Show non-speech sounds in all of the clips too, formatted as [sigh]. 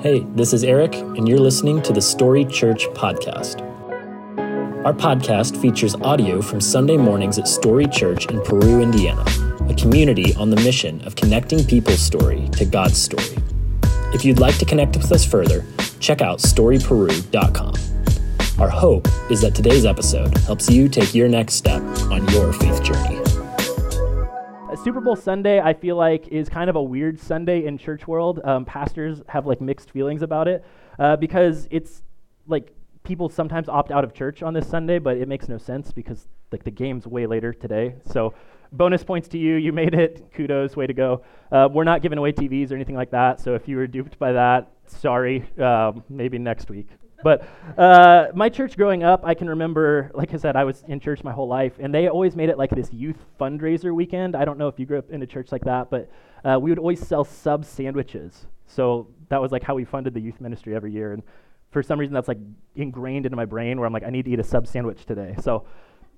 Hey, this is Eric, and you're listening to the Story Church Podcast. Our podcast features audio from Sunday mornings at Story Church in Peru, Indiana, a community on the mission of connecting people's story to God's story. If you'd like to connect with us further, check out storyperu.com. Our hope is that today's episode helps you take your next step on your faith journey. Super Bowl Sunday, I feel like, is kind of a weird Sunday in church world. Um, pastors have like mixed feelings about it uh, because it's like people sometimes opt out of church on this Sunday, but it makes no sense because like the game's way later today. So bonus points to you. You made it. Kudos. Way to go. Uh, we're not giving away TVs or anything like that. So if you were duped by that, sorry. Um, maybe next week. But uh, my church growing up, I can remember, like I said, I was in church my whole life, and they always made it like this youth fundraiser weekend. I don't know if you grew up in a church like that, but uh, we would always sell sub sandwiches. So that was like how we funded the youth ministry every year. And for some reason, that's like ingrained into my brain where I'm like, I need to eat a sub sandwich today. So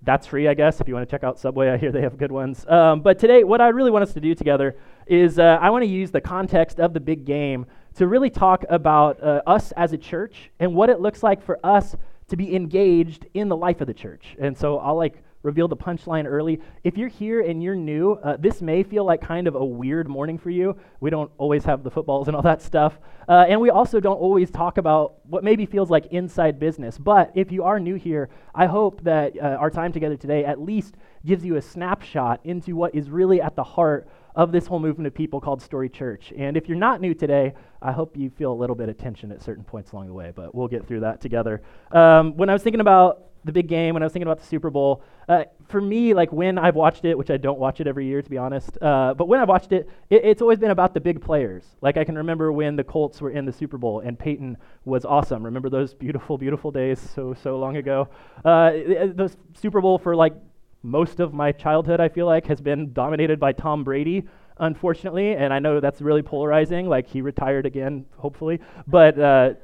that's free, I guess, if you want to check out Subway. I hear they have good ones. Um, but today, what I really want us to do together is uh, I want to use the context of the big game to really talk about uh, us as a church and what it looks like for us to be engaged in the life of the church. And so I'll like reveal the punchline early. If you're here and you're new, uh, this may feel like kind of a weird morning for you. We don't always have the footballs and all that stuff. Uh, and we also don't always talk about what maybe feels like inside business. But if you are new here, I hope that uh, our time together today at least gives you a snapshot into what is really at the heart of this whole movement of people called Story Church. And if you're not new today, I hope you feel a little bit of tension at certain points along the way, but we'll get through that together. Um, when I was thinking about the big game, when I was thinking about the Super Bowl, uh, for me, like when I've watched it, which I don't watch it every year to be honest, uh, but when I've watched it, it, it's always been about the big players. Like I can remember when the Colts were in the Super Bowl and Peyton was awesome. Remember those beautiful, beautiful days so, so long ago? Uh, the Super Bowl for like most of my childhood, I feel like, has been dominated by Tom Brady, unfortunately. And I know that's really polarizing. Like, he retired again, hopefully. But uh,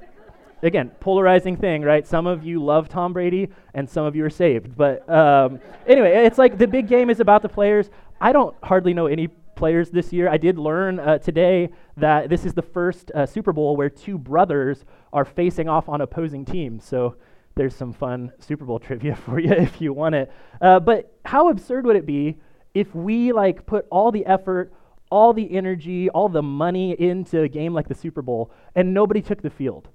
again, polarizing thing, right? Some of you love Tom Brady, and some of you are saved. But um, anyway, it's like the big game is about the players. I don't hardly know any players this year. I did learn uh, today that this is the first uh, Super Bowl where two brothers are facing off on opposing teams. So there's some fun Super Bowl trivia [laughs] for you if you want it. Uh, but how absurd would it be if we like put all the effort, all the energy, all the money into a game like the Super Bowl and nobody took the field?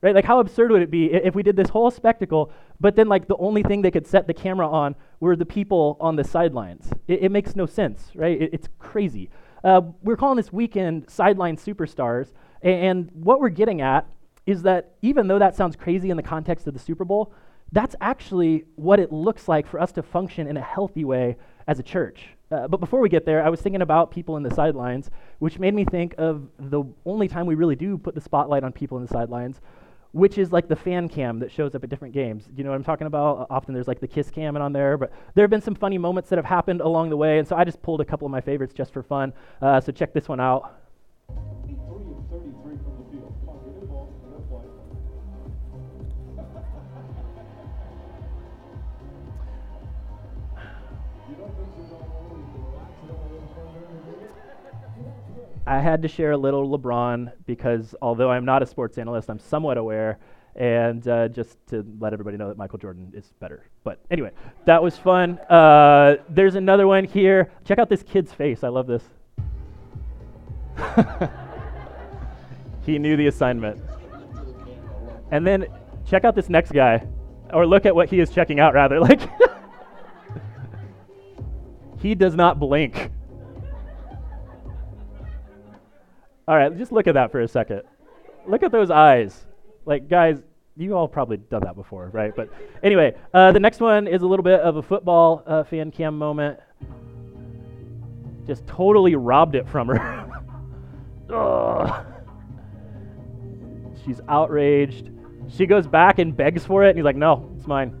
Right? Like how absurd would it be if we did this whole spectacle, but then like the only thing they could set the camera on were the people on the sidelines? It, it makes no sense, right? It, it's crazy. Uh, we're calling this weekend Sideline Superstars, and, and what we're getting at is that even though that sounds crazy in the context of the Super Bowl, that's actually what it looks like for us to function in a healthy way as a church. Uh, but before we get there, I was thinking about people in the sidelines, which made me think of the only time we really do put the spotlight on people in the sidelines, which is like the fan cam that shows up at different games. You know what I'm talking about? Often there's like the kiss cam and on there, but there have been some funny moments that have happened along the way, and so I just pulled a couple of my favorites just for fun. Uh, so check this one out. I had to share a little LeBron because although I'm not a sports analyst, I'm somewhat aware, and uh, just to let everybody know that Michael Jordan is better. But anyway, that was fun. Uh, there's another one here. Check out this kid's face. I love this. [laughs] he knew the assignment. And then check out this next guy, or look at what he is checking out, rather. [laughs] Like, [laughs] he does not blink. All right, just look at that for a second. Look at those eyes. Like, guys, you all probably done that before, right? But anyway, uh, the next one is a little bit of a football uh, fan cam moment. Just totally robbed it from her. [laughs] She's outraged. She goes back and begs for it, and he's like, "No, it's mine."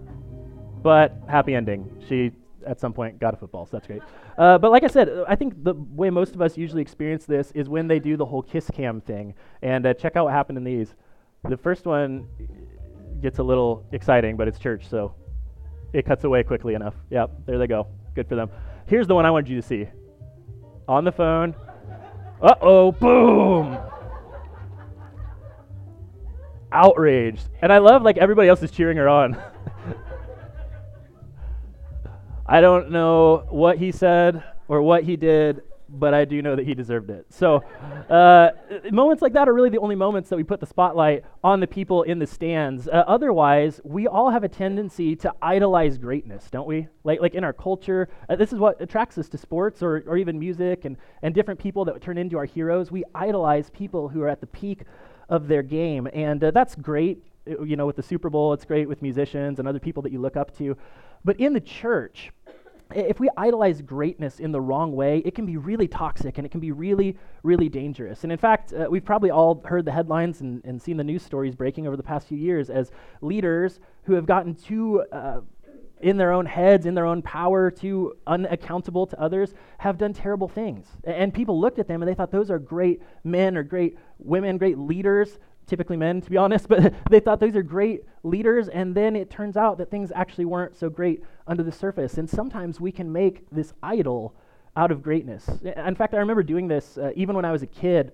But happy ending. She at some point got a football, so that's great. Uh, but like I said, I think the way most of us usually experience this is when they do the whole kiss cam thing. And uh, check out what happened in these. The first one gets a little exciting, but it's church, so it cuts away quickly enough. Yep, there they go. Good for them. Here's the one I wanted you to see. On the phone. Uh oh, boom! outraged. And I love like everybody else is cheering her on. [laughs] I don't know what he said or what he did, but I do know that he deserved it. So, uh, moments like that are really the only moments that we put the spotlight on the people in the stands. Uh, otherwise, we all have a tendency to idolize greatness, don't we? Like, like in our culture, uh, this is what attracts us to sports or, or even music and, and different people that turn into our heroes. We idolize people who are at the peak of their game, and uh, that's great. Uh, you know, with the Super Bowl, it's great with musicians and other people that you look up to. But in the church, if we idolize greatness in the wrong way, it can be really toxic and it can be really, really dangerous. And in fact, uh, we've probably all heard the headlines and, and, seen the news stories breaking over the past few years as leaders who have gotten too uh, in their own heads, in their own power, too unaccountable to others, have done terrible things. And people looked at them and they thought those are great men or great women, great leaders typically men, to be honest, [laughs] but they thought those are great leaders, and then it turns out that things actually weren't so great under the surface. And sometimes we can make this idol out of greatness. In fact, I remember doing this uh, even when I was a kid,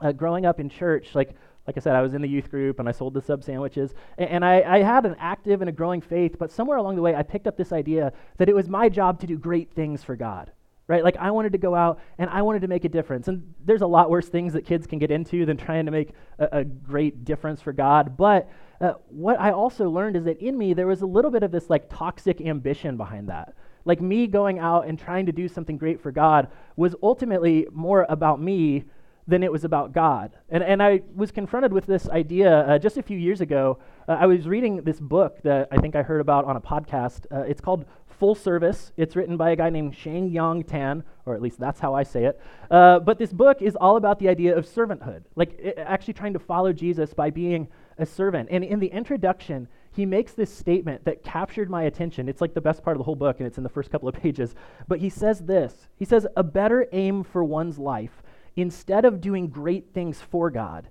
uh, growing up in church. Like, like I said, I was in the youth group and I sold the sub sandwiches. And, and I, I had an active and a growing faith, but somewhere along the way, I picked up this idea that it was my job to do great things for God right? Like I wanted to go out and I wanted to make a difference. And there's a lot worse things that kids can get into than trying to make a, a great difference for God. But uh, what I also learned is that in me, there was a little bit of this like toxic ambition behind that. Like me going out and trying to do something great for God was ultimately more about me than it was about God. And, and I was confronted with this idea uh, just a few years ago. Uh, I was reading this book that I think I heard about on a podcast. Uh, it's called Full Service. It's written by a guy named Siang-Yang Tan, or at least that's how I say it. Uh, but this book is all about the idea of servanthood, like it, actually trying to follow Jesus by being a servant. And in the introduction, he makes this statement that captured my attention. It's like the best part of the whole book, and it's in the first couple of [laughs] pages. But he says this He says, A better aim for one's life, instead of doing great things for God,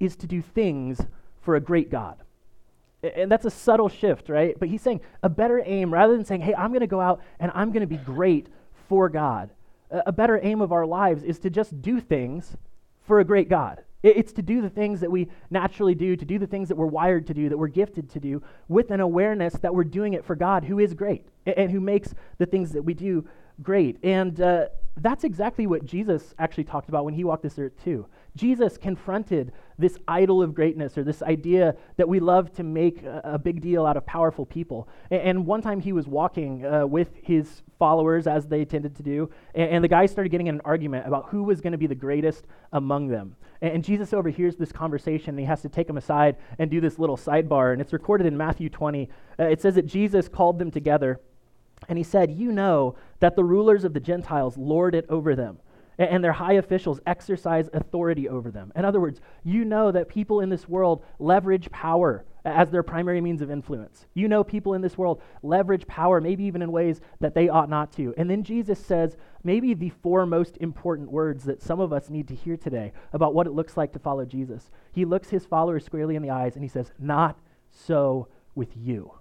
is to do things for a great God. And that's a subtle shift, right? But he's saying a better aim, rather than saying, hey, I'm going to go out and I'm going to be great for God, a better aim of our lives is to just do things for a great God. It's to do the things that we naturally do, to do the things that we're wired to do, that we're gifted to do, with an awareness that we're doing it for God, who is great and who makes the things that we do great. And uh, that's exactly what Jesus actually talked about when he walked this earth, too. Jesus confronted this idol of greatness or this idea that we love to make a, a big deal out of powerful people. And, and one time he was walking uh, with his followers, as they tended to do, and, and the guys started getting in an argument about who was going to be the greatest among them. And, and Jesus overhears this conversation, and he has to take them aside and do this little sidebar. And it's recorded in Matthew 20. Uh, it says that Jesus called them together, and he said, You know that the rulers of the Gentiles lord it over them and their high officials exercise authority over them. In other words, you know that people in this world leverage power as their primary means of influence. You know people in this world leverage power, maybe even in ways that they ought not to. And then Jesus says maybe the four most important words that some of us need to hear today about what it looks like to follow Jesus. He looks his followers squarely in the eyes and he says, Not so with you.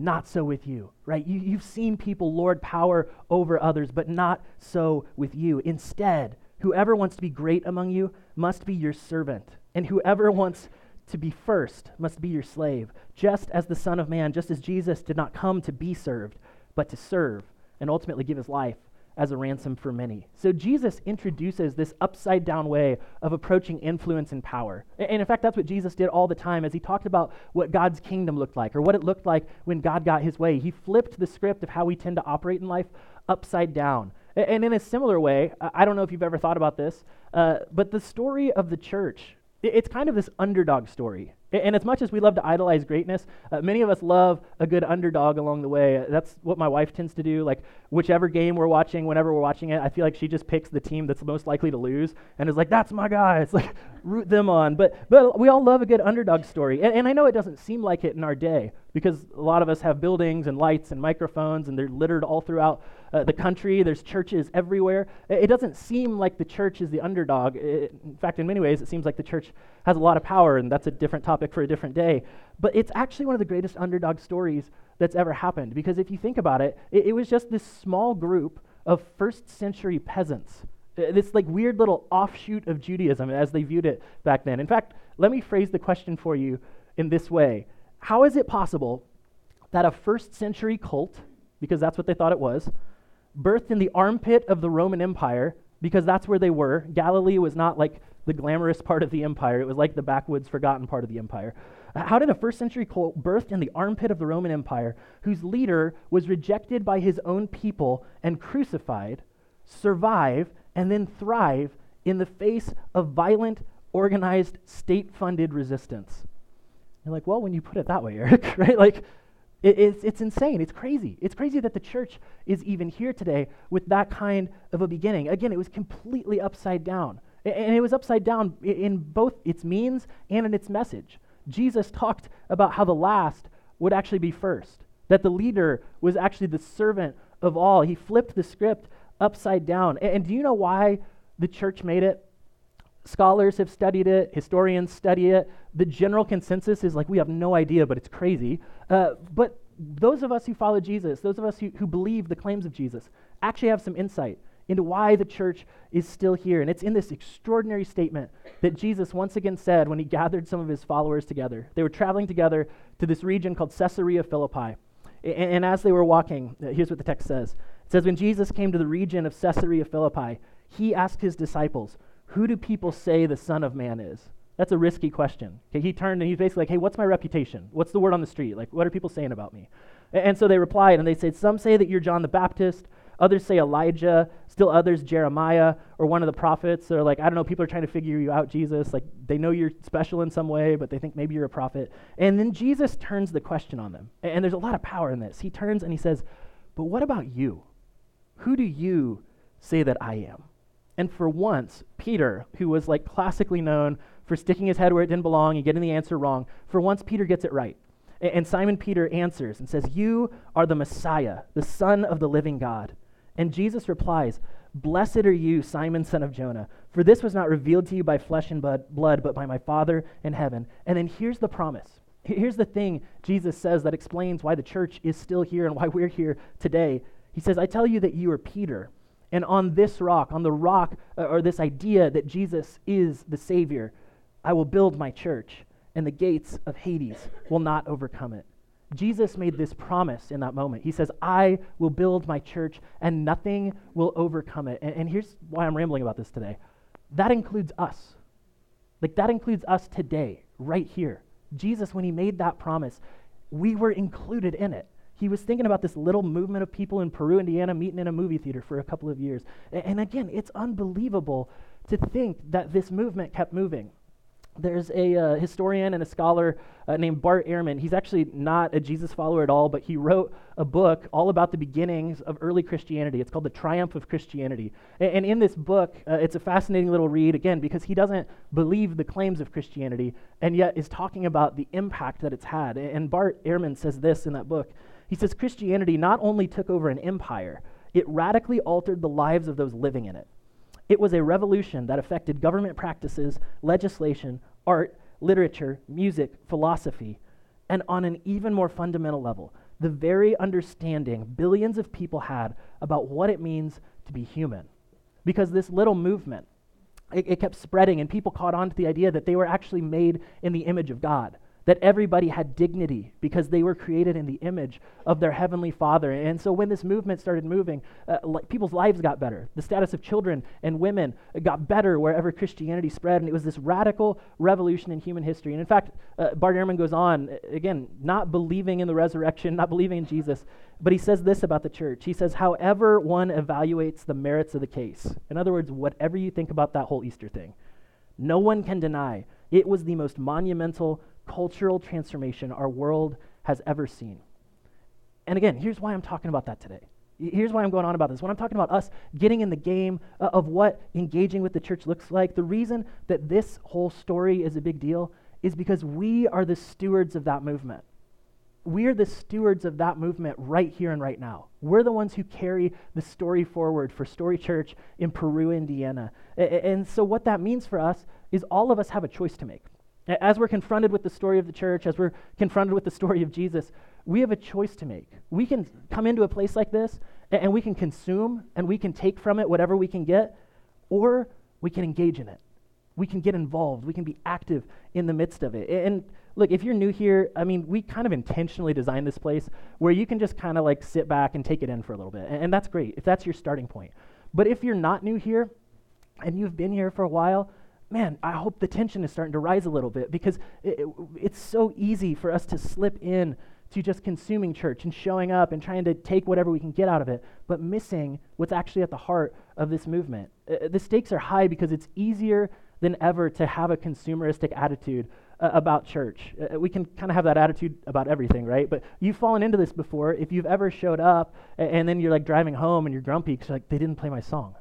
Not so with you, right? You, you've seen people lord power over others, but not so with you. Instead, whoever wants to be great among you must be your servant, and whoever wants to be first must be your slave, just as the Son of Man, just as Jesus did not come to be served, but to serve and ultimately give his life as a ransom for many. So Jesus introduces this upside down way of approaching influence and power. And in fact, that's what Jesus did all the time as he talked about what God's kingdom looked like or what it looked like when God got his way. He flipped the script of how we tend to operate in life upside down. And in a similar way, I don't know if you've ever thought about this, uh, but the story of the church, it's kind of this underdog story. And as much as we love to idolize greatness, uh, many of us love a good underdog along the way. That's what my wife tends to do. Like, whichever game we're watching, whenever we're watching it, I feel like she just picks the team that's most likely to lose and is like, that's my guy. It's [laughs] like, root them on. But, but we all love a good underdog story. And, and I know it doesn't seem like it in our day because a lot of us have buildings and lights and microphones and they're littered all throughout uh, the country. There's churches everywhere. It, it, doesn't seem like the church is the underdog. It, in fact, in many ways, it seems like the church has a lot of power, and that's a different topic for a different day. But it's actually one of the greatest underdog stories that's ever happened because if you think about it, it, it was just this small group of first century peasants uh, this like weird little offshoot of Judaism as they viewed it back then. In fact, let me phrase the question for you in this way How is it possible that a first century cult, because that's what they thought it was, birthed in the armpit of the Roman Empire, because that's where they were? Galilee was not like the glamorous part of the empire, it was like the backwoods, forgotten part of the empire. Uh, how did a first century cult birthed in the armpit of the Roman Empire, whose leader was rejected by his own people and crucified, survive, and then thrive in the face of violent, organized, state funded resistance? You're like, well, when you put it that way, Eric, [laughs] right? Like, it, it's, it's insane. It's crazy. It's crazy that the church is even here today with that kind of a beginning. Again, it was completely upside down. And it was upside down in both its means and in its message. Jesus talked about how the last would actually be first, that the leader was actually the servant of all. He flipped the script upside down. And, and do you know why the church made it? Scholars have studied it, historians study it. The general consensus is like, we have no idea, but it's crazy. Uh, but those of us who follow Jesus, those of us who, who believe the claims of Jesus, actually have some insight into why the church is still here. And it's in this extraordinary statement that Jesus once again said when he gathered some of his followers together. They were traveling together to this region called Caesarea Philippi. And, and as they were walking, uh, here's what the text says It says, When Jesus came to the region of Caesarea Philippi, he asked his disciples, Who do people say the Son of Man is? That's a risky question. Okay, he turned and he's basically like, Hey, what's my reputation? What's the word on the street? Like, what are people saying about me? And, and so they replied, and they said, Some say that you're John the Baptist. Others say Elijah, still others Jeremiah or one of the prophets. Or like, I don't know, people are trying to figure you out, Jesus. Like, they know you're special in some way, but they think maybe you're a prophet. And then Jesus turns the question on them. And there's a lot of power in this. He turns and he says, But what about you? Who do you say that I am? And for once, Peter, who was like classically known for sticking his head where it didn't belong and getting the answer wrong, for once, Peter gets it right. And Simon Peter answers and says, You are the Messiah, the Son of the living God. And Jesus replies, Blessed are you, Simon, son of Jonah, for this was not revealed to you by flesh and blood, but by my Father in heaven. And then here's the promise. Here's the thing Jesus says that explains why the church is still here and why we're here today. He says, I tell you that you are Peter, and on this rock, on the rock, uh, or this idea that Jesus is the Savior, I will build my church, and the gates of Hades will not overcome it. Jesus made this promise in that moment. He says, I will build my church and nothing will overcome it. And, and, here's why I'm rambling about this today that includes us. Like, that includes us today, right here. Jesus, when he made that promise, we were included in it. He was thinking about this little movement of people in Peru, Indiana, meeting in a movie theater for a couple of years. And, again, it's unbelievable to think that this movement kept moving there's a uh, historian and a scholar uh, named Bart Ehrman. He's actually not a Jesus follower at all, but he wrote a book all about the beginnings of early Christianity. It's called The Triumph of Christianity. And, and in this book, uh, it's a fascinating little read, again, because he doesn't believe the claims of Christianity and yet is talking about the impact that it's had. And Bart Ehrman says this in that book. He says Christianity not only took over an empire, it radically altered the lives of those living in it. It was a revolution that affected government practices, legislation, art, literature, music, philosophy, and on an even more fundamental level, the very understanding billions of people had about what it means to be human. Because this little movement, it, it kept spreading, and people caught on to the idea that they were actually made in the image of God that everybody had dignity because they were created in the image of their heavenly Father. And so when this movement started moving, uh, people's lives got better. The status of children and women got better wherever Christianity spread. And it was this radical revolution in human history. And in fact, uh, Bart Ehrman goes on, again, not believing in the resurrection, not believing in Jesus, but he says this about the church. He says, however one evaluates the merits of the case, in other words, whatever you think about that whole Easter thing, no one can deny it was the most monumental cultural transformation our world has ever seen. And again, here's why I'm talking about that today. Here's why I'm going on about this. When I'm talking about us getting in the game uh, of what engaging with the church looks like, the reason that this whole story is a big deal is because we are the stewards of that movement. We are the stewards of that movement right here and right now. We're the ones who carry the story forward for Story Church in Peru, Indiana. And so, what that means for us is all of us have a choice to make. As we're confronted with the story of the church, as we're confronted with the story of Jesus, we have a choice to make. We can come into a place like this and we can consume and we can take from it whatever we can get, or we can engage in it. We can get involved. We can be active in the midst of it. And look, if you're new here, I mean, we kind of intentionally designed this place where you can just kind of like sit back and take it in for a little bit. And, that's great if that's your starting point. But if you're not new here and you've been here for a while, man, I hope the tension is starting to rise a little bit because it, it, it's so easy for us to slip in to just consuming church and showing up and trying to take whatever we can get out of it, but missing what's actually at the heart of this movement. Uh, the stakes are high because it's easier than ever to have a consumeristic attitude uh, about church. Uh, we can kind of have that attitude about everything, right? But you've fallen into this before. If you've ever showed up and, and then you're like driving home and you're grumpy because like they didn't play my song.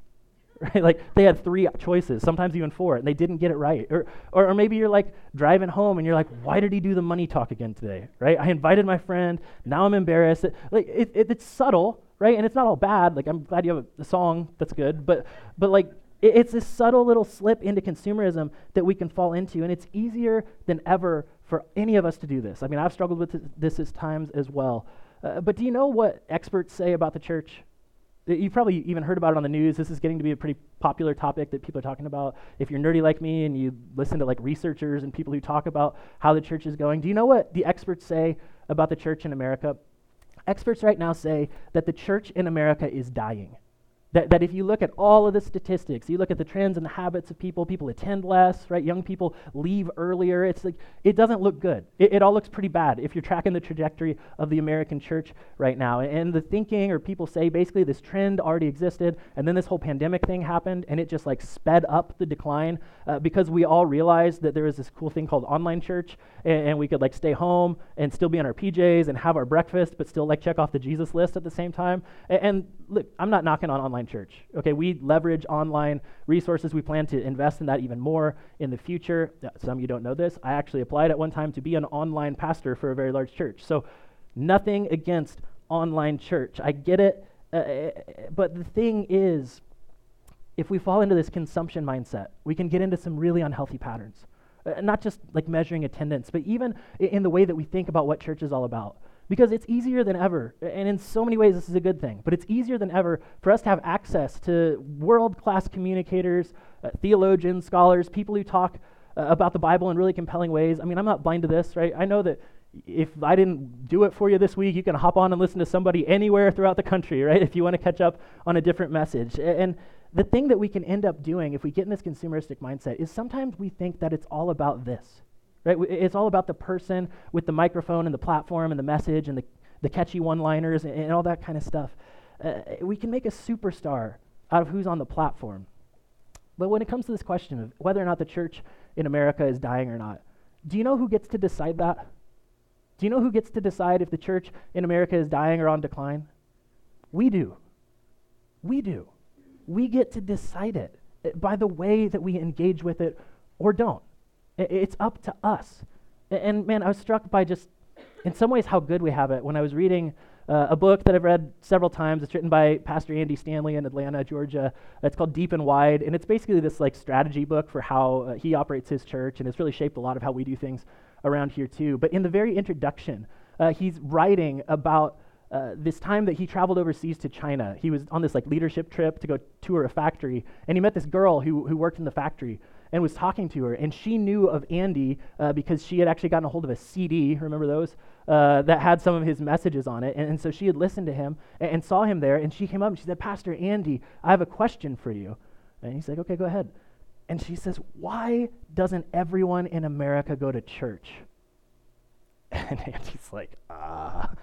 [laughs] Right? Like they had three choices, sometimes even four, and they didn't get it right. Or, or, or maybe you're like driving home and you're like, why did he do the money talk again today? Right? I invited my friend. Now I'm embarrassed. Like it, it, it's subtle, right? And it's not all bad. Like I'm glad you have a, a song that's good, but but like it, it's this subtle little slip into consumerism that we can fall into, and it's easier than ever for any of us to do this. I mean, I've struggled with this at times as well. Uh, but do you know what experts say about the church? You've probably even heard about it on the news. This is getting to be a pretty popular topic that people are talking about. If you're nerdy like me and you listen to like researchers and people who talk about how the church is going, do you know what the experts say about the church in America? Experts right now say that the church in America is dying. That, that if you look at all of the statistics, you look at the trends and the habits of people, people attend less, right? Young people leave earlier. It's like, it doesn't look good. It, it all looks pretty bad if you're tracking the trajectory of the American church right now. And the thinking, or people say basically this trend already existed, and then this whole pandemic thing happened, and it just like sped up the decline uh, because we all realized that there was this cool thing called online church, and, and we could like stay home and still be on our PJs and have our breakfast, but still like check off the Jesus list at the same time. and, and look, I'm not knocking on online church. Okay, we leverage online resources. We plan to invest in that even more in the future. Some of you don't know this. I actually applied at one time to be an online pastor for a very large church. So, nothing against online church. I get it. Uh, uh but the thing is, if we fall into this consumption mindset, we can get into some really unhealthy patterns. Uh, not just like measuring attendance, but even in the way that we think about what church is all about. Because it's easier than ever, and in so many ways, this is a good thing, but it's easier than ever for us to have access to world class communicators, uh, theologians, scholars, people who talk uh, about the Bible in really compelling ways. I mean, I'm not blind to this, right? I know that if I didn't do it for you this week, you can hop on and listen to somebody anywhere throughout the country, right? [laughs] If you want to catch up on a different message. And the thing that we can end up doing if we get in this consumeristic mindset is sometimes we think that it's all about this right? It's all about the person with the microphone and the platform and the message and the, the catchy one liners and, and, all that kind of stuff. Uh, we can make a superstar out of who's on the platform. But when it comes to this question of whether or not the church in America is dying or not, do you know who gets to decide that? Do you know who gets to decide if the church in America is dying or on decline? We do. We do. We get to decide it uh, by the way that we engage with it or don't. It's up to us. And man, I was struck by just, in some ways, how good we have it. When I was reading uh, a book that I've read several times, it's written by Pastor Andy Stanley in Atlanta, Georgia. It's called Deep and Wide, and it's basically this like strategy book for how uh, he operates his church, and it's really shaped a lot of how we do things around here too. But in the very introduction, uh, he's writing about uh, this time that he traveled overseas to China. He was on this like leadership trip to go tour a factory, and he met this girl who who worked in the factory and was talking to her. And she knew of Andy uh, because she had actually gotten a hold of a CD, remember those, uh, that had some of his messages on it. And, and so she had listened to him and, and, saw him there. And she came up and she said, Pastor Andy, I have a question for you. And he's like, okay, go ahead. And she says, Why doesn't everyone in America go to church? [laughs] And Andy's like, ah. Uh,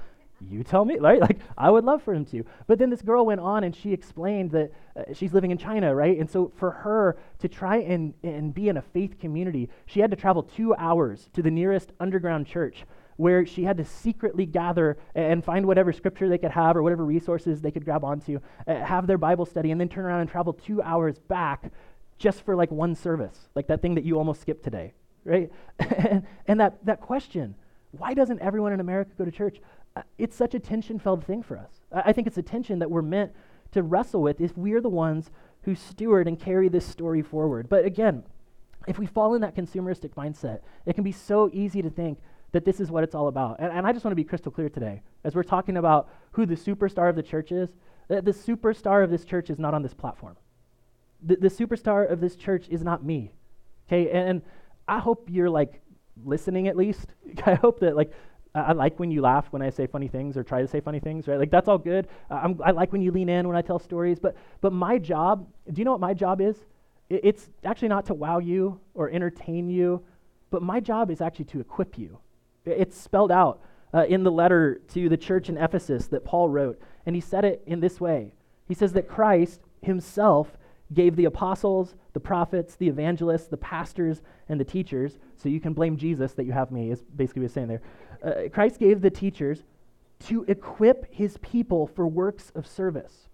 you tell me, right? Like, I would love for him to. But then this girl went on and she explained that uh, she's living in China, right? And so for her to try and, and be in a faith community, she had to travel two hours to the nearest underground church where she had to secretly gather and find whatever scripture they could have or whatever resources they could grab onto, uh, have their Bible study, and then turn around and travel two hours back just for like one service, like that thing that you almost skipped today, right? [laughs] and, and that, that question, why doesn't everyone in America go to church? Uh, it's such a tension filled thing for us. I think it's a tension that we're meant to wrestle with if we're the ones who steward and carry this story forward. But again, if we fall in that consumeristic mindset, it can be so easy to think that this is what it's all about. And, and I just want to be crystal clear today. As we're talking about who the superstar of the church is, the superstar of this church is not on this platform. The, the superstar of this church is not me. Okay, and, and I hope you're like listening at least. [laughs] I hope that like I like when you laugh when I say funny things or try to say funny things, right? Like that's all good. I like when you lean in when I tell stories. But but my job, do you know what my job is? It, it's actually not to wow you or entertain you, but my job is actually to equip you. It, it's spelled out uh, in the letter to the church in Ephesus that Paul wrote, and he said it in this way. He says that Christ Himself gave the apostles, the prophets, the evangelists, the pastors, and the teachers. So you can blame Jesus that you have me, is basically what he's saying there. Uh, Christ gave the teachers to equip his people for works of service,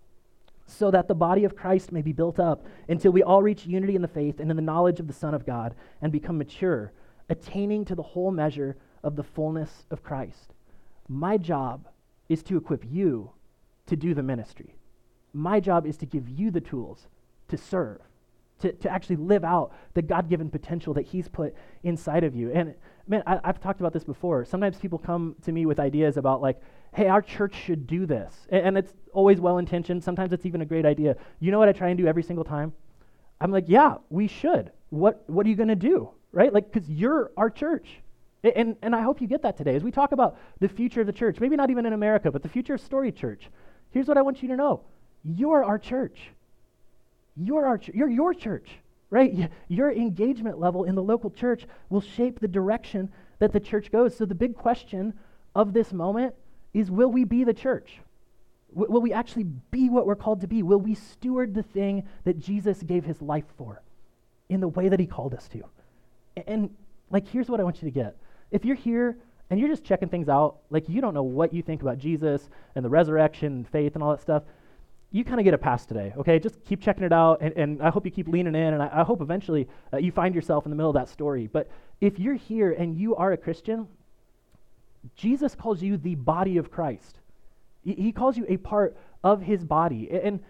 so that the body of Christ may be built up until we all reach unity in the faith and in the knowledge of the Son of God and become mature, attaining to the whole measure of the fullness of Christ. My job is to equip you to do the ministry. My job is to give you the tools to serve, to, to actually live out the God given potential that He's put inside of you. And man, I, have talked about this before. Sometimes people come to me with ideas about, like, hey, our church should do this. And, and it's always well intentioned. Sometimes it's even a great idea. You know what I try and do every single time? I'm like, yeah, we should. What, what are you going to do? Right? Like, because you're our church. And, and I hope you get that today. As we talk about the future of the church, maybe not even in America, but the future of Story Church, here's what I want you to know you're our church. You're, our ch- you're your church, right? Your engagement level in the local church will shape the direction that the church goes. So the big question of this moment is will we be the church? W- will we actually be what we're called to be? Will we steward the thing that Jesus gave his life for in the way that he called us to? And, and like, here's what I want you to get. If you're here and you're just checking things out, like you don't know what you think about Jesus and the resurrection and faith and all that stuff, you kind of get a pass today, okay? Just keep checking it out, and, and I hope you keep leaning in, and I, I hope eventually uh, you find yourself in the middle of that story. But if you're here and you are a Christian, Jesus calls you the body of Christ. He, he calls you a part of his body. And, and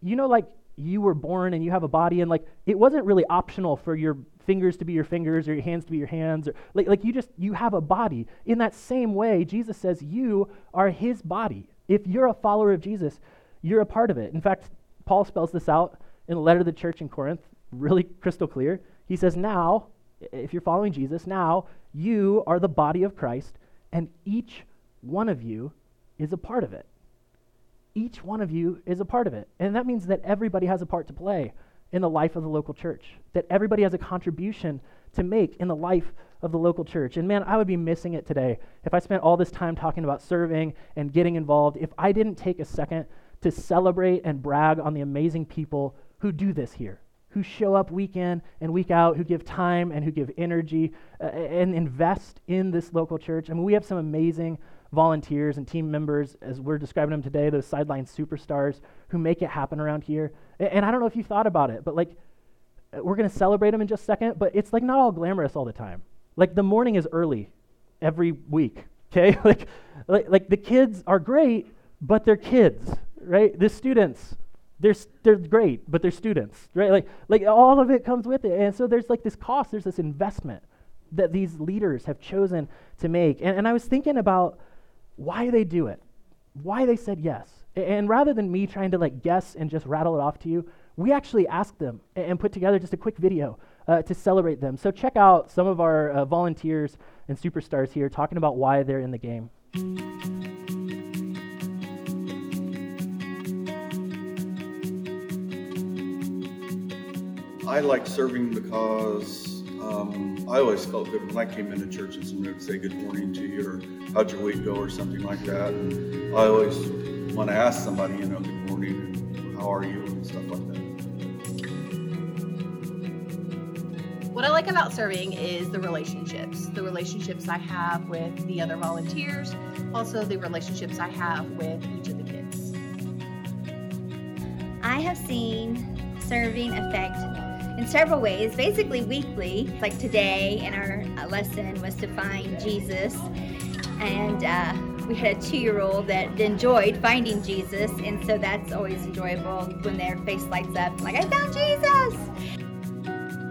you know, like you were born and you have a body, and like it wasn't really optional for your fingers to be your fingers or your hands to be your hands, or like, like you just, you have a body. In that same way, Jesus says you are his body. If you're a follower of Jesus, you're a part of it. In fact, Paul spells this out in the letter to the church in Corinth, really crystal clear. He says, Now, if you're following Jesus, now you are the body of Christ, and each one of you is a part of it. Each one of you is a part of it. And that means that everybody has a part to play in the life of the local church, that everybody has a contribution to make in the life of the local church. And man, I would be missing it today if I spent all this time talking about serving and getting involved, if I didn't take a second to celebrate and brag on the amazing people who do this here, who show up week in and week out, who give time and who give energy uh, and invest in this local church. I mean, we have some amazing volunteers and team members, as we're describing them today, those sideline superstars who make it happen around here. And, I don't know if you've thought about it, but like, uh, we're going to celebrate them in just a second, but it's like not all glamorous all the time. Like, the morning is early every week, [laughs] okay? [laughs] like, like, like the kids are great, but they're kids, right? The students, they're, they're great, but they're students, right? Like, like all of it comes with it. And so there's like this cost, there's this investment that these leaders have chosen to make. And, and I was thinking about why they do it, why they said yes. And rather than me trying to like guess and just rattle it off to you, we actually asked them and put together just a quick video uh, to celebrate them. So check out some of our uh, volunteers and superstars here talking about why they're in the game. I like serving because um, I always felt good when I came into church and somebody would say good morning to you or how'd your week go or something like that. And I always want to ask somebody, you know, good morning and how are you and stuff like that. What I like about serving is the relationships, the relationships I have with the other volunteers, also the relationships I have with each of the kids. I have seen serving affect in several ways, basically weekly. Like today, in our uh, lesson was to find Jesus, and uh, we had a two-year-old that enjoyed finding Jesus, and so that's always enjoyable when their face lights up, like I found Jesus.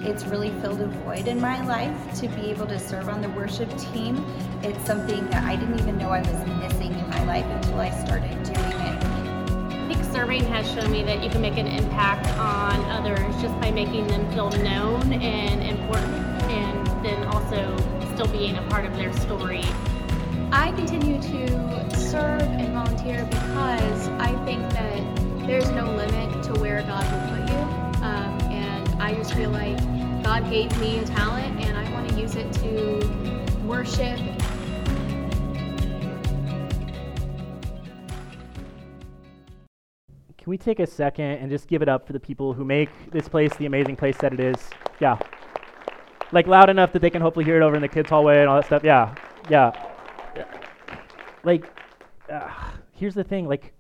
It's really filled a void in my life to be able to serve on the worship team. It's something that I didn't even know I was missing in my life until I started doing it. Serving has shown me that you can make an impact on others just by making them feel known and important, and then also still being a part of their story. I continue to serve and volunteer because I think that there's no limit to where God will put you. Um, and I just feel like God gave me a talent and I want to use it to worship Can we take a second and just give it up for the people who make this place the amazing place that it is? Yeah. Like loud enough that they can hopefully hear it over in the kids' hallway and all that stuff. Yeah. Yeah. Like, uh, here's the thing like,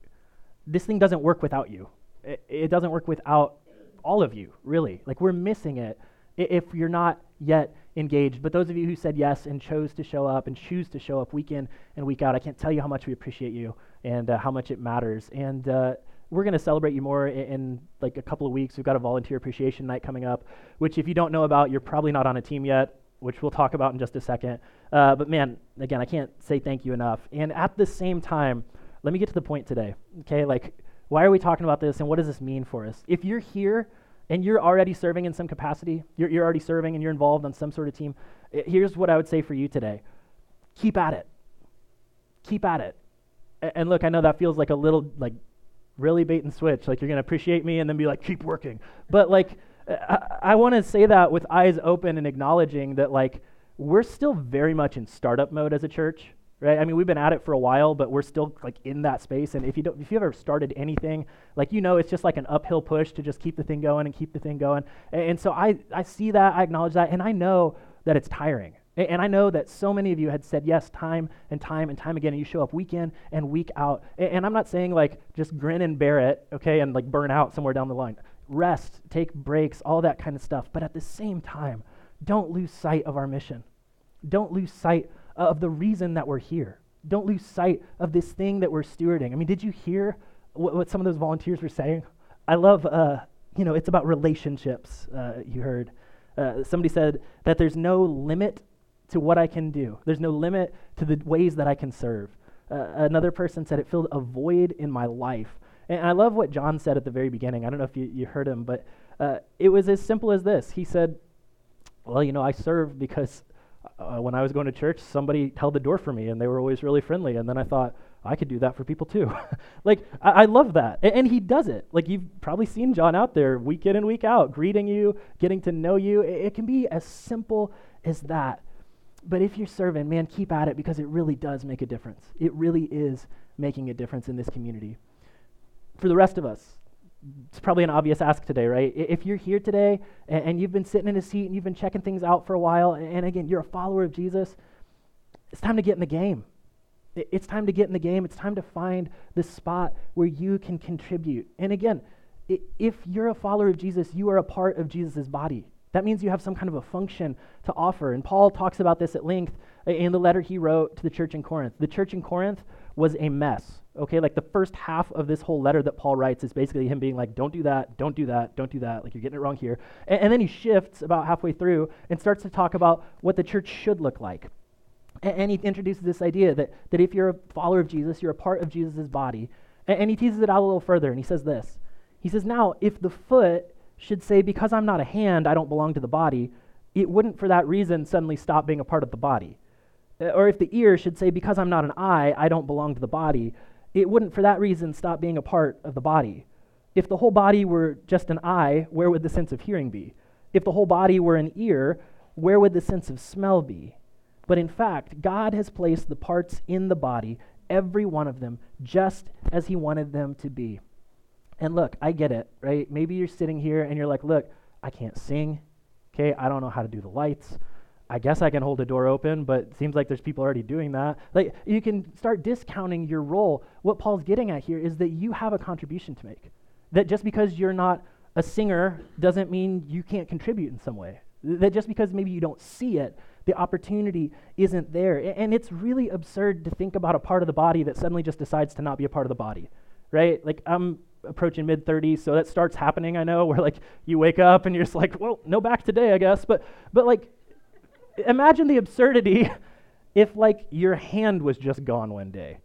this thing doesn't work without you. It, it doesn't work without all of you, really. Like, we're missing it if you're not yet engaged. But those of you who said yes and chose to show up and choose to show up week in and week out, I can't tell you how much we appreciate you and uh, how much it matters. And, uh, we're going to celebrate you more in, in, like a couple of weeks. We've got a volunteer appreciation night coming up, which if you don't know about, you're probably not on a team yet, which we'll talk about in just a second. Uh, but man, again, I can't say thank you enough. And at the same time, let me get to the point today. Okay, like why are we talking about this, and what does this mean for us? If you're here and you're already serving in some capacity, you're, you're already serving and you're involved on some sort of team, it, here's what I would say for you today: keep at it. Keep at it. and look, I know that feels like a little like really bait and switch. Like you're going to appreciate me and then be like, keep working. But like, I, I want to say that with eyes open and acknowledging that like we're still very much in startup mode as a church. Right? I mean, we've been at it for a while, but we're still like in that space. And if you don't, if you ever started anything, like you know, it's just like an uphill push to just keep the thing going and keep the thing going. And, and so I, I see that, I acknowledge that, and I know that it's tiring. And I know that so many of you had said yes time and time and time again, and you show up week in and week out. And I'm not saying like just grin and bear it, okay, and like burn out somewhere down the line. Rest, take breaks, all that kind of stuff. But at the same time, don't lose sight of our mission. Don't lose sight of the reason that we're here. Don't lose sight of this thing that we're stewarding. I mean, did you hear what, what some of those volunteers were saying? I love, uh, you know, it's about relationships, uh, you heard. Uh, somebody said that there's no limit to what I can do. There's no limit to the ways that I can serve. Uh, another person said it filled a void in my life. And I love what John said at the very beginning. I don't know if you, you heard him, but uh, it was as simple as this. He said, Well, you know, I serve because uh, when I was going to church, somebody held the door for me and they were always really friendly. And then I thought, I could do that for people too. [laughs] like, I, I, love that. And, and, he does it. Like, you've probably seen John out there week in and week out, greeting you, getting to know you. It, it can be as simple as that. But if you're serving, man, keep at it because it really does make a difference. It really is making a difference in this community. For the rest of us, it's probably an obvious ask today, right? If you're here today and, you've been sitting in a seat and you've been checking things out for a while, and again, you're a follower of Jesus, it's time to get in the game. It's time to get in the game. It's time to find the spot where you can contribute. And again, if you're a follower of Jesus, you are a part of Jesus' body. That means you have some kind of a function to offer. And Paul talks about this at length in the letter he wrote to the church in Corinth. The church in Corinth was a mess. Okay, like the first half of this whole letter that Paul writes is basically him being like, don't do that, don't do that, don't do that. Like, you're getting it wrong here. And, and then he shifts about halfway through and starts to talk about what the church should look like. And, and he introduces this idea that, that if you're a follower of Jesus, you're a part of Jesus' body. And, and he teases it out a little further, and he says this He says, Now, if the foot should say, because I'm not a hand, I don't belong to the body, it wouldn't for that reason suddenly stop being a part of the body. Uh, or if the ear should say, because I'm not an eye, I don't belong to the body, it wouldn't for that reason stop being a part of the body. If the whole body were just an eye, where would the sense of hearing be? If the whole body were an ear, where would the sense of smell be? But in fact, God has placed the parts in the body, every one of them, just as He wanted them to be. And look, I get it, right? Maybe you're sitting here and you're like, look, I can't sing. Okay, I don't know how to do the lights. I guess I can hold a door open, but it seems like there's people already doing that. Like you can start discounting your role. What Paul's getting at here is that you have a contribution to make. That just because you're not a singer doesn't mean you can't contribute in some way. That just because maybe you don't see it, the opportunity isn't there. And it's really absurd to think about a part of the body that suddenly just decides to not be a part of the body, right? Like I'm approaching mid 30s, so that starts happening. I know [laughs] where like you wake up and you're just like, well, no back today, I guess. But but like, imagine the absurdity [laughs] if like your hand was just gone one day,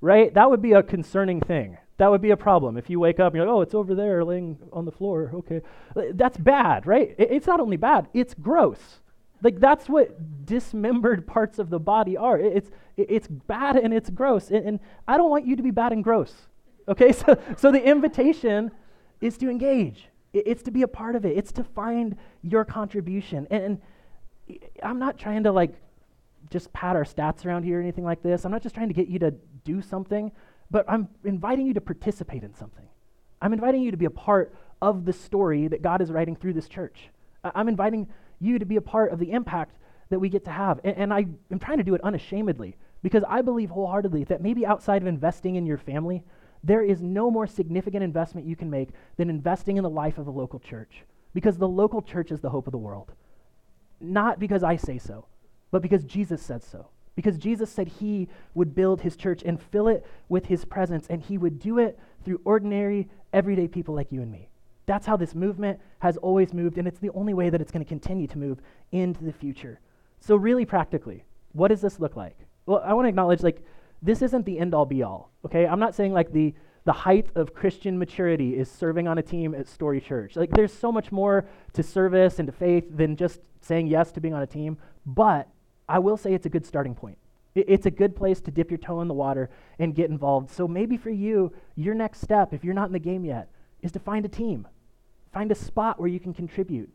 right? That would be a concerning thing. That would be a problem. If you wake up and you're like, oh, it's over there laying on the floor. Okay. That's bad, right? It's not only bad, it's gross. Like that's what dismembered [laughs] parts of the body are. It's, it's bad and it's gross. And, and I don't want you to be bad and gross. Okay? [laughs] So, so the invitation is to engage, it's to be a part of it, it's to find your contribution. And, and I'm not trying to like just pat our stats around here or anything like this. I'm not just trying to get you to do something but I'm inviting you to participate in something. I'm inviting you to be a part of the story that God is writing through this church. I'm inviting you to be a part of the impact that we get to have. And, and I am trying to do it unashamedly because I believe wholeheartedly that maybe outside of investing in your family, there is no more significant investment you can make than investing in the life of the local church. Because the local church is the hope of the world. Not because I say so, but because Jesus said so. Because Jesus said he would build his church and fill it with his presence, and he would do it through ordinary, everyday people like you and me. That's how this movement has always moved, and it's the only way that it's going to continue to move into the future. So, really practically, what does this look like? Well, I want to acknowledge like this isn't the end all be all, okay? I'm not saying like the the height of Christian maturity is serving on a team at Story Church. Like there's so much more to service and to faith than just saying yes to being on a team, but I will say it's a good starting point. It's a good place to dip your toe in the water and get involved. So maybe for you, your next step, if you're not in the game yet, is to find a team, find a spot where you can contribute.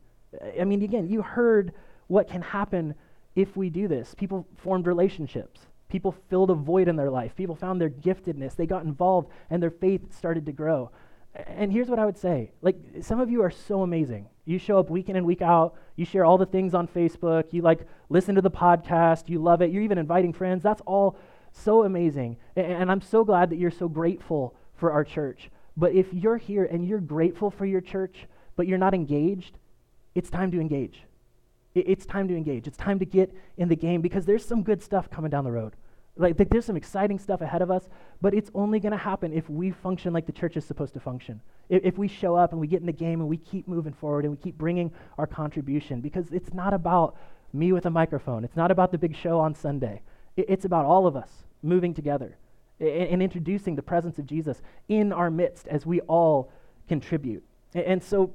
I mean, again, you heard what can happen if we do this. People formed relationships, people filled a void in their life, people found their giftedness, they got involved, and their faith started to grow. And here's what I would say like, some of you are so amazing. You show up week in and week out. You share all the things on Facebook. You like listen to the podcast. You love it. You're even inviting friends. That's all so amazing. And, I'm so glad that you're so grateful for our church. But if you're here and you're grateful for your church, but you're not engaged, it's time to engage. It, it's time to engage. It's time to get in the game because there's some good stuff coming down the road. Like, there's some exciting stuff ahead of us, but it's only going to happen if we function like the church is supposed to function. If, if, we show up and we get in the game and we keep moving forward and we keep bringing our contribution, because it's not about me with a microphone. It's not about the big show on Sunday. It, it's about all of us moving together and, and, introducing the presence of Jesus in our midst as we all contribute. And, and so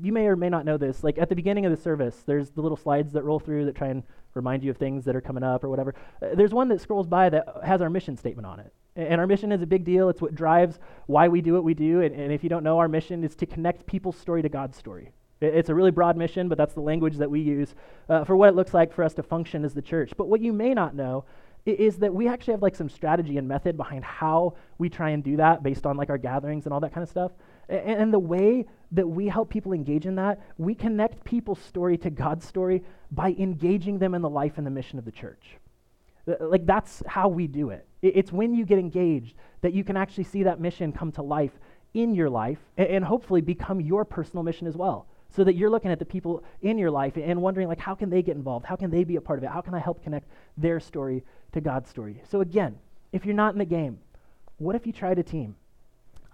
you may or may not know this. Like at the beginning of the service, there's the little slides that roll through that try and remind you of things that are coming up or whatever. Uh, there's one that scrolls by that has our mission statement on it. And our mission is a big deal. It's what drives why we do what we do. And, and if you don't know, our mission is to connect people's story to God's story. It, it's a really broad mission, but that's the language that we use uh, for what it looks like for us to function as the church. But what you may not know is that we actually have like some strategy and method behind how we try and do that based on like our gatherings and all that kind of stuff. And, the way that we help people engage in that, we connect people's story to God's story by engaging them in the life and the mission of the church. Uh, like, that's how we do it. It's when you get engaged that you can actually see that mission come to life in your life and hopefully become your personal mission as well. So that you're looking at the people in your life and wondering like how can they get involved? How can they be a part of it? How can i help connect their story to god's story? So again if you're not in the game what if you tried a team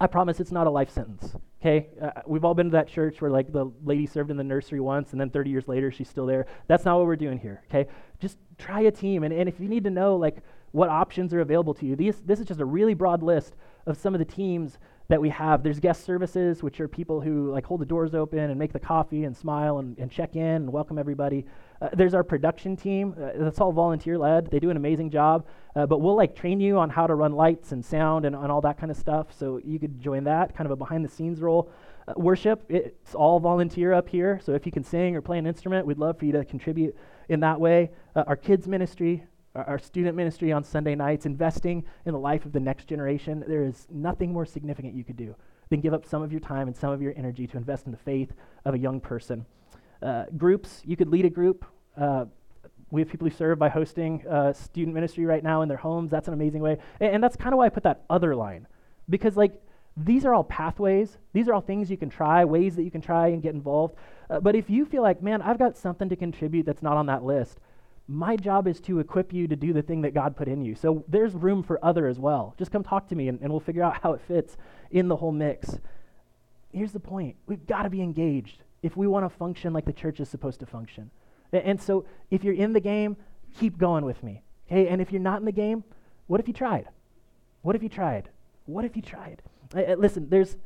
I promise it's not a life sentence. Okay, uh, we've all been to that church where like the lady served in the nursery once, and then 30 years later she's still there. That's not what we're doing here. Okay, just try a team, and, and if you need to know like what options are available to you, these, this is just a really broad list of some of the teams that we have. There's guest services, which are people who like hold the doors open and make the coffee and smile and, and check in and welcome everybody. Uh, there's our production team. Uh, that's all volunteer led. They do an amazing job. Uh, but we'll like train you on how to run lights and sound and, and all that kind of stuff. So you could join that, kind of a behind the scenes role. Uh, worship, it's all volunteer up here. So if you can sing or play an instrument, we'd love for you to contribute in that way. Uh, our kids ministry, our student ministry on Sunday nights, investing in the life of the next generation. There is nothing more significant you could do than give up some of your time and some of your energy to invest in the faith of a young person. Uh, groups, you could lead a group. Uh, we have people who serve by hosting uh, student ministry right now in their homes. That's an amazing way. And, and that's kind of why I put that other line. Because, like, these are all pathways. These are all things you can try, ways that you can try and get involved. Uh, but if you feel like, man, I've got something to contribute that's not on that list, my job is to equip you to do the thing that God put in you. So there's room for other as well. Just come talk to me and, and we'll figure out how it fits in the whole mix. Here's the point we've got to be engaged if we want to function like the church is supposed to function. And, and so if you're in the game, keep going with me. Okay? And if you're not in the game, what if you tried? What if you tried? What if you tried? Uh, listen, there's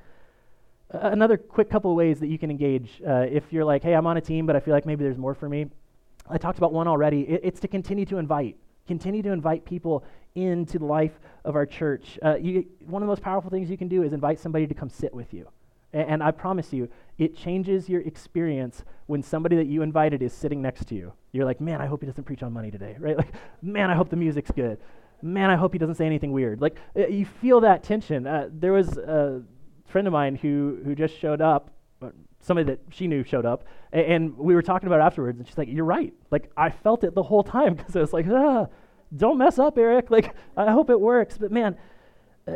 another quick couple ways that you can engage uh, if you're like, hey, I'm on a team, but I feel like maybe there's more for me. I talked about one already. It, it's to continue to invite. Continue to invite people into the life of our church. Uh, you, one of the most powerful things you can do is invite somebody to come sit with you. And, and I promise you, it changes your experience when somebody that you invited is sitting next to you. You're like, man, I hope he doesn't preach on money today, [laughs] right? Like, man, I hope the music's good. Man, I hope he doesn't say anything weird. Like, uh, you feel that tension. Uh, there was a friend of mine who, who just showed up, somebody that she knew showed up, and, and we were talking about it afterwards, and she's like, you're right. Like, I felt it the whole time [laughs] because I was like, ah, don't mess up, Eric. Like, I hope it works. But man, uh,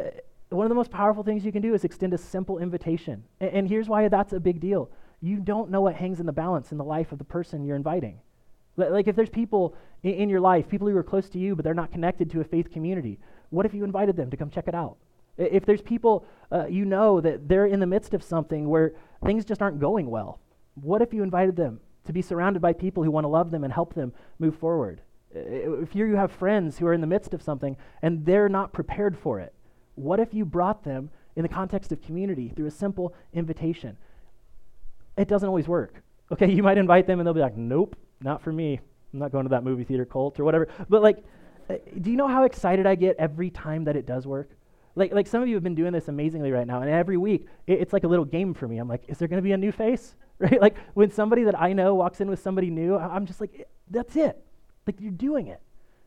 one of the most powerful things you can do is extend a simple invitation. And, and here's why that's a big deal. You don't know what hangs in the balance in the life of the person you're inviting. L- like, if there's people in, in your life, people who are close to you, but they're not connected to a faith community, what if you invited them to come check it out? If there's people uh, you know that they're in the midst of something where things just aren't going well, what if you invited them to be surrounded by people who want to love them and help them move forward? If you have friends who are in the midst of something and they're not prepared for it, what if you brought them in the context of community through a simple invitation? It doesn't always work. Okay, [laughs] you might invite them and they'll be like, nope, not for me. I'm not going to that movie theater cult or whatever. But like, uh, do you know how excited I get every time that it does work? Like, like some of you have been doing this amazingly right now, and every week it, it's like a little game for me. I'm like, is there going to be a new face? [laughs] Right? Like when somebody that I know walks in with somebody new, I'm just like, that's it. Like you're doing it.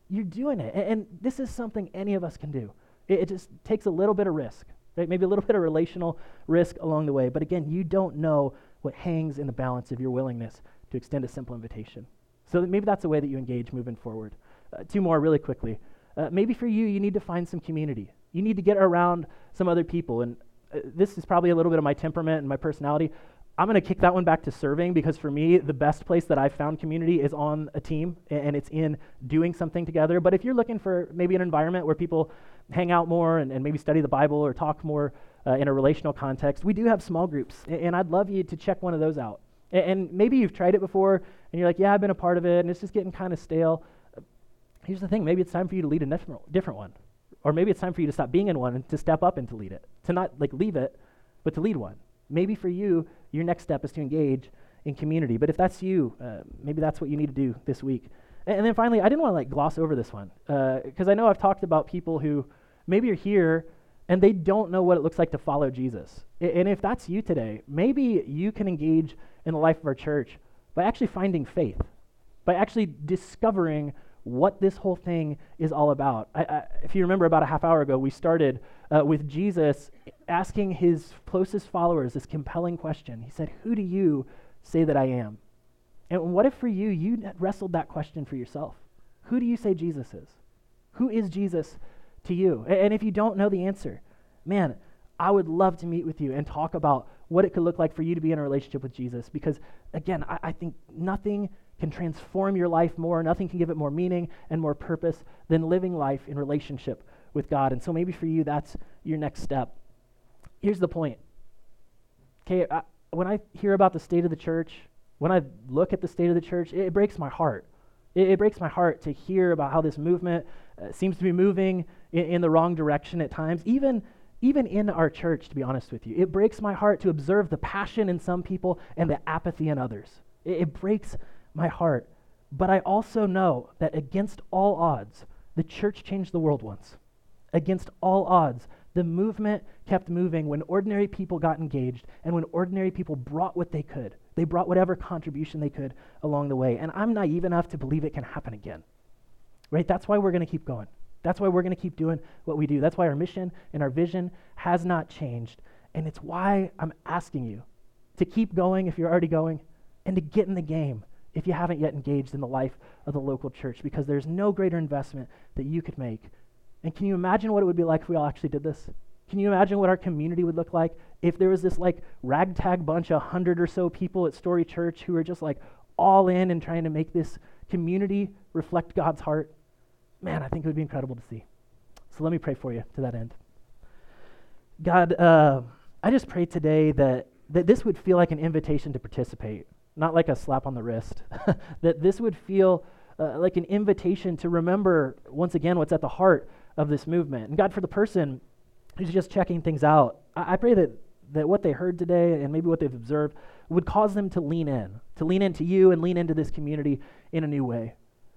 You're doing it. And, and this is something any of us can do. It, it, just takes a little bit of risk, right? Maybe a little [laughs] bit of relational risk along the way. But again, you don't know what hangs in the balance of your willingness to extend a simple invitation. So maybe that's a way that you engage moving forward. Uh, two more really quickly. Uh, maybe for you, you need to find some community. You need to get around some other people. And uh, this is probably a little bit of my temperament and my personality. I'm going to kick that one back to serving because for me, the best place that I've found community is on a team and it's in doing something together. But if you're looking for maybe an environment where people hang out more and, and maybe study the Bible or talk more uh, in a relational context, we do have small groups. And, I'd love you to check one of those out. And, maybe you've tried it before and you're like, yeah, I've been a part of it and it's just getting kind of stale. Here's the thing maybe it's time for you to lead a different one. Or maybe it's time for you to stop being in one and to step up and to lead it. To not like leave it, but to lead one. Maybe for you, your next step is to engage in community. But if that's you, uh, maybe that's what you need to do this week. And, and then finally, I didn't want to like gloss over this one because uh, I know I've talked about people who maybe are here and they don't know what it looks like to follow Jesus. I, and if that's you today, maybe you can engage in the life of our church by actually finding faith, by actually discovering what this whole thing is all about. I, I, if you remember, about a half hour ago, we started uh, with Jesus asking his closest followers this compelling question. He said, Who do you say that I am? And what if for you, you wrestled that question for yourself? Who do you say Jesus is? Who is Jesus to you? And if you don't know the answer, man, I would love to meet with you and talk about what it could look like for you to be in a relationship with Jesus. Because, again, I, I think nothing can transform your life more, nothing can give it more meaning and more purpose than living life in relationship with God. And so maybe for you, that's your next step. Here's the point. Okay, when I hear about the state of the church, when I look at the state of the church, it, breaks my heart. It, it, breaks my heart to hear about how this movement uh, seems to be moving in, in the wrong direction at times, even, even in our church, to be honest with you. It breaks my heart to observe the passion in some people and the apathy in others. It, it breaks my heart. But I also know that against all odds, the church changed the world once against all odds, the movement kept moving when ordinary people got engaged and when ordinary people brought what they could. They brought whatever contribution they could along the way. And I'm naive enough to believe it can happen again. Right? That's why we're going to keep going. That's why we're going to keep doing what we do. That's why our mission and our vision has not changed. And it's why I'm asking you to keep going if you're already going and to get in the game if you haven't yet engaged in the life of the local church because there's no greater investment that you could make and can you imagine what it would be like if we all actually did this? Can you imagine what our community would look like if there was this like ragtag bunch, of hundred or so people at Story Church who are just like all in and trying to make this community reflect God's heart? Man, I think it would be incredible to see. So let me pray for you to that end. God, uh, I just pray today that, that this would feel like an invitation to participate, not like a slap on the wrist. [laughs] that this would feel uh, like an invitation to remember once again what's at the heart of this movement. And God, for the person who's just checking things out, I, I pray that, that what they heard today and maybe what they've observed would cause them to lean in, to lean into you and lean into this community in a new way.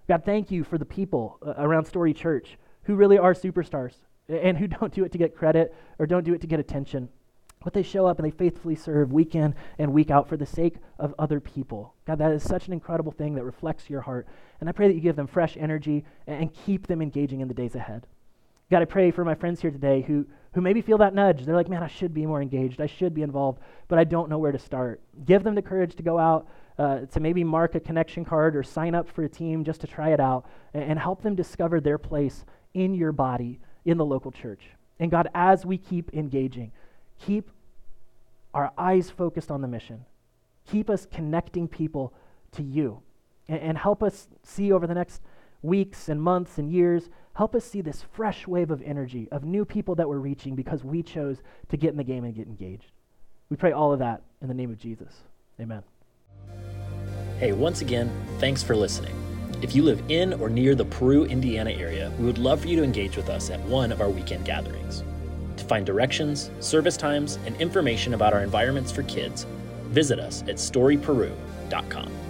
God, thank you for the people uh, around Story Church who really are superstars and who [laughs] don't do it to get credit or don't do it to get attention. But they show up and they faithfully serve week in and week out for the sake of other people. God, that is such an incredible thing that reflects your heart. And I pray that you give them fresh energy and keep them engaging in the days ahead. God, I pray for my friends here today who, who maybe feel that nudge. They're like, man, I should be more engaged. I should be involved, but I don't know where to start. Give them the courage to go out, uh, to maybe mark a connection card or sign up for a team just to try it out, and, and help them discover their place in your body in the local church. And God, as we keep engaging, keep our eyes focused on the mission. Keep us connecting people to you. And, and help us see over the next weeks and months and years, help us see this fresh wave of energy of new people that we're reaching because we chose to get in the game and get engaged. We pray all of that in the name of Jesus. Amen. Hey, once again, thanks for listening. If you live in or near the Peru, Indiana area, we would love for you to engage with us at one of our weekend gatherings. Find directions, service times, and information about our environments for kids, visit us at storyperu.com.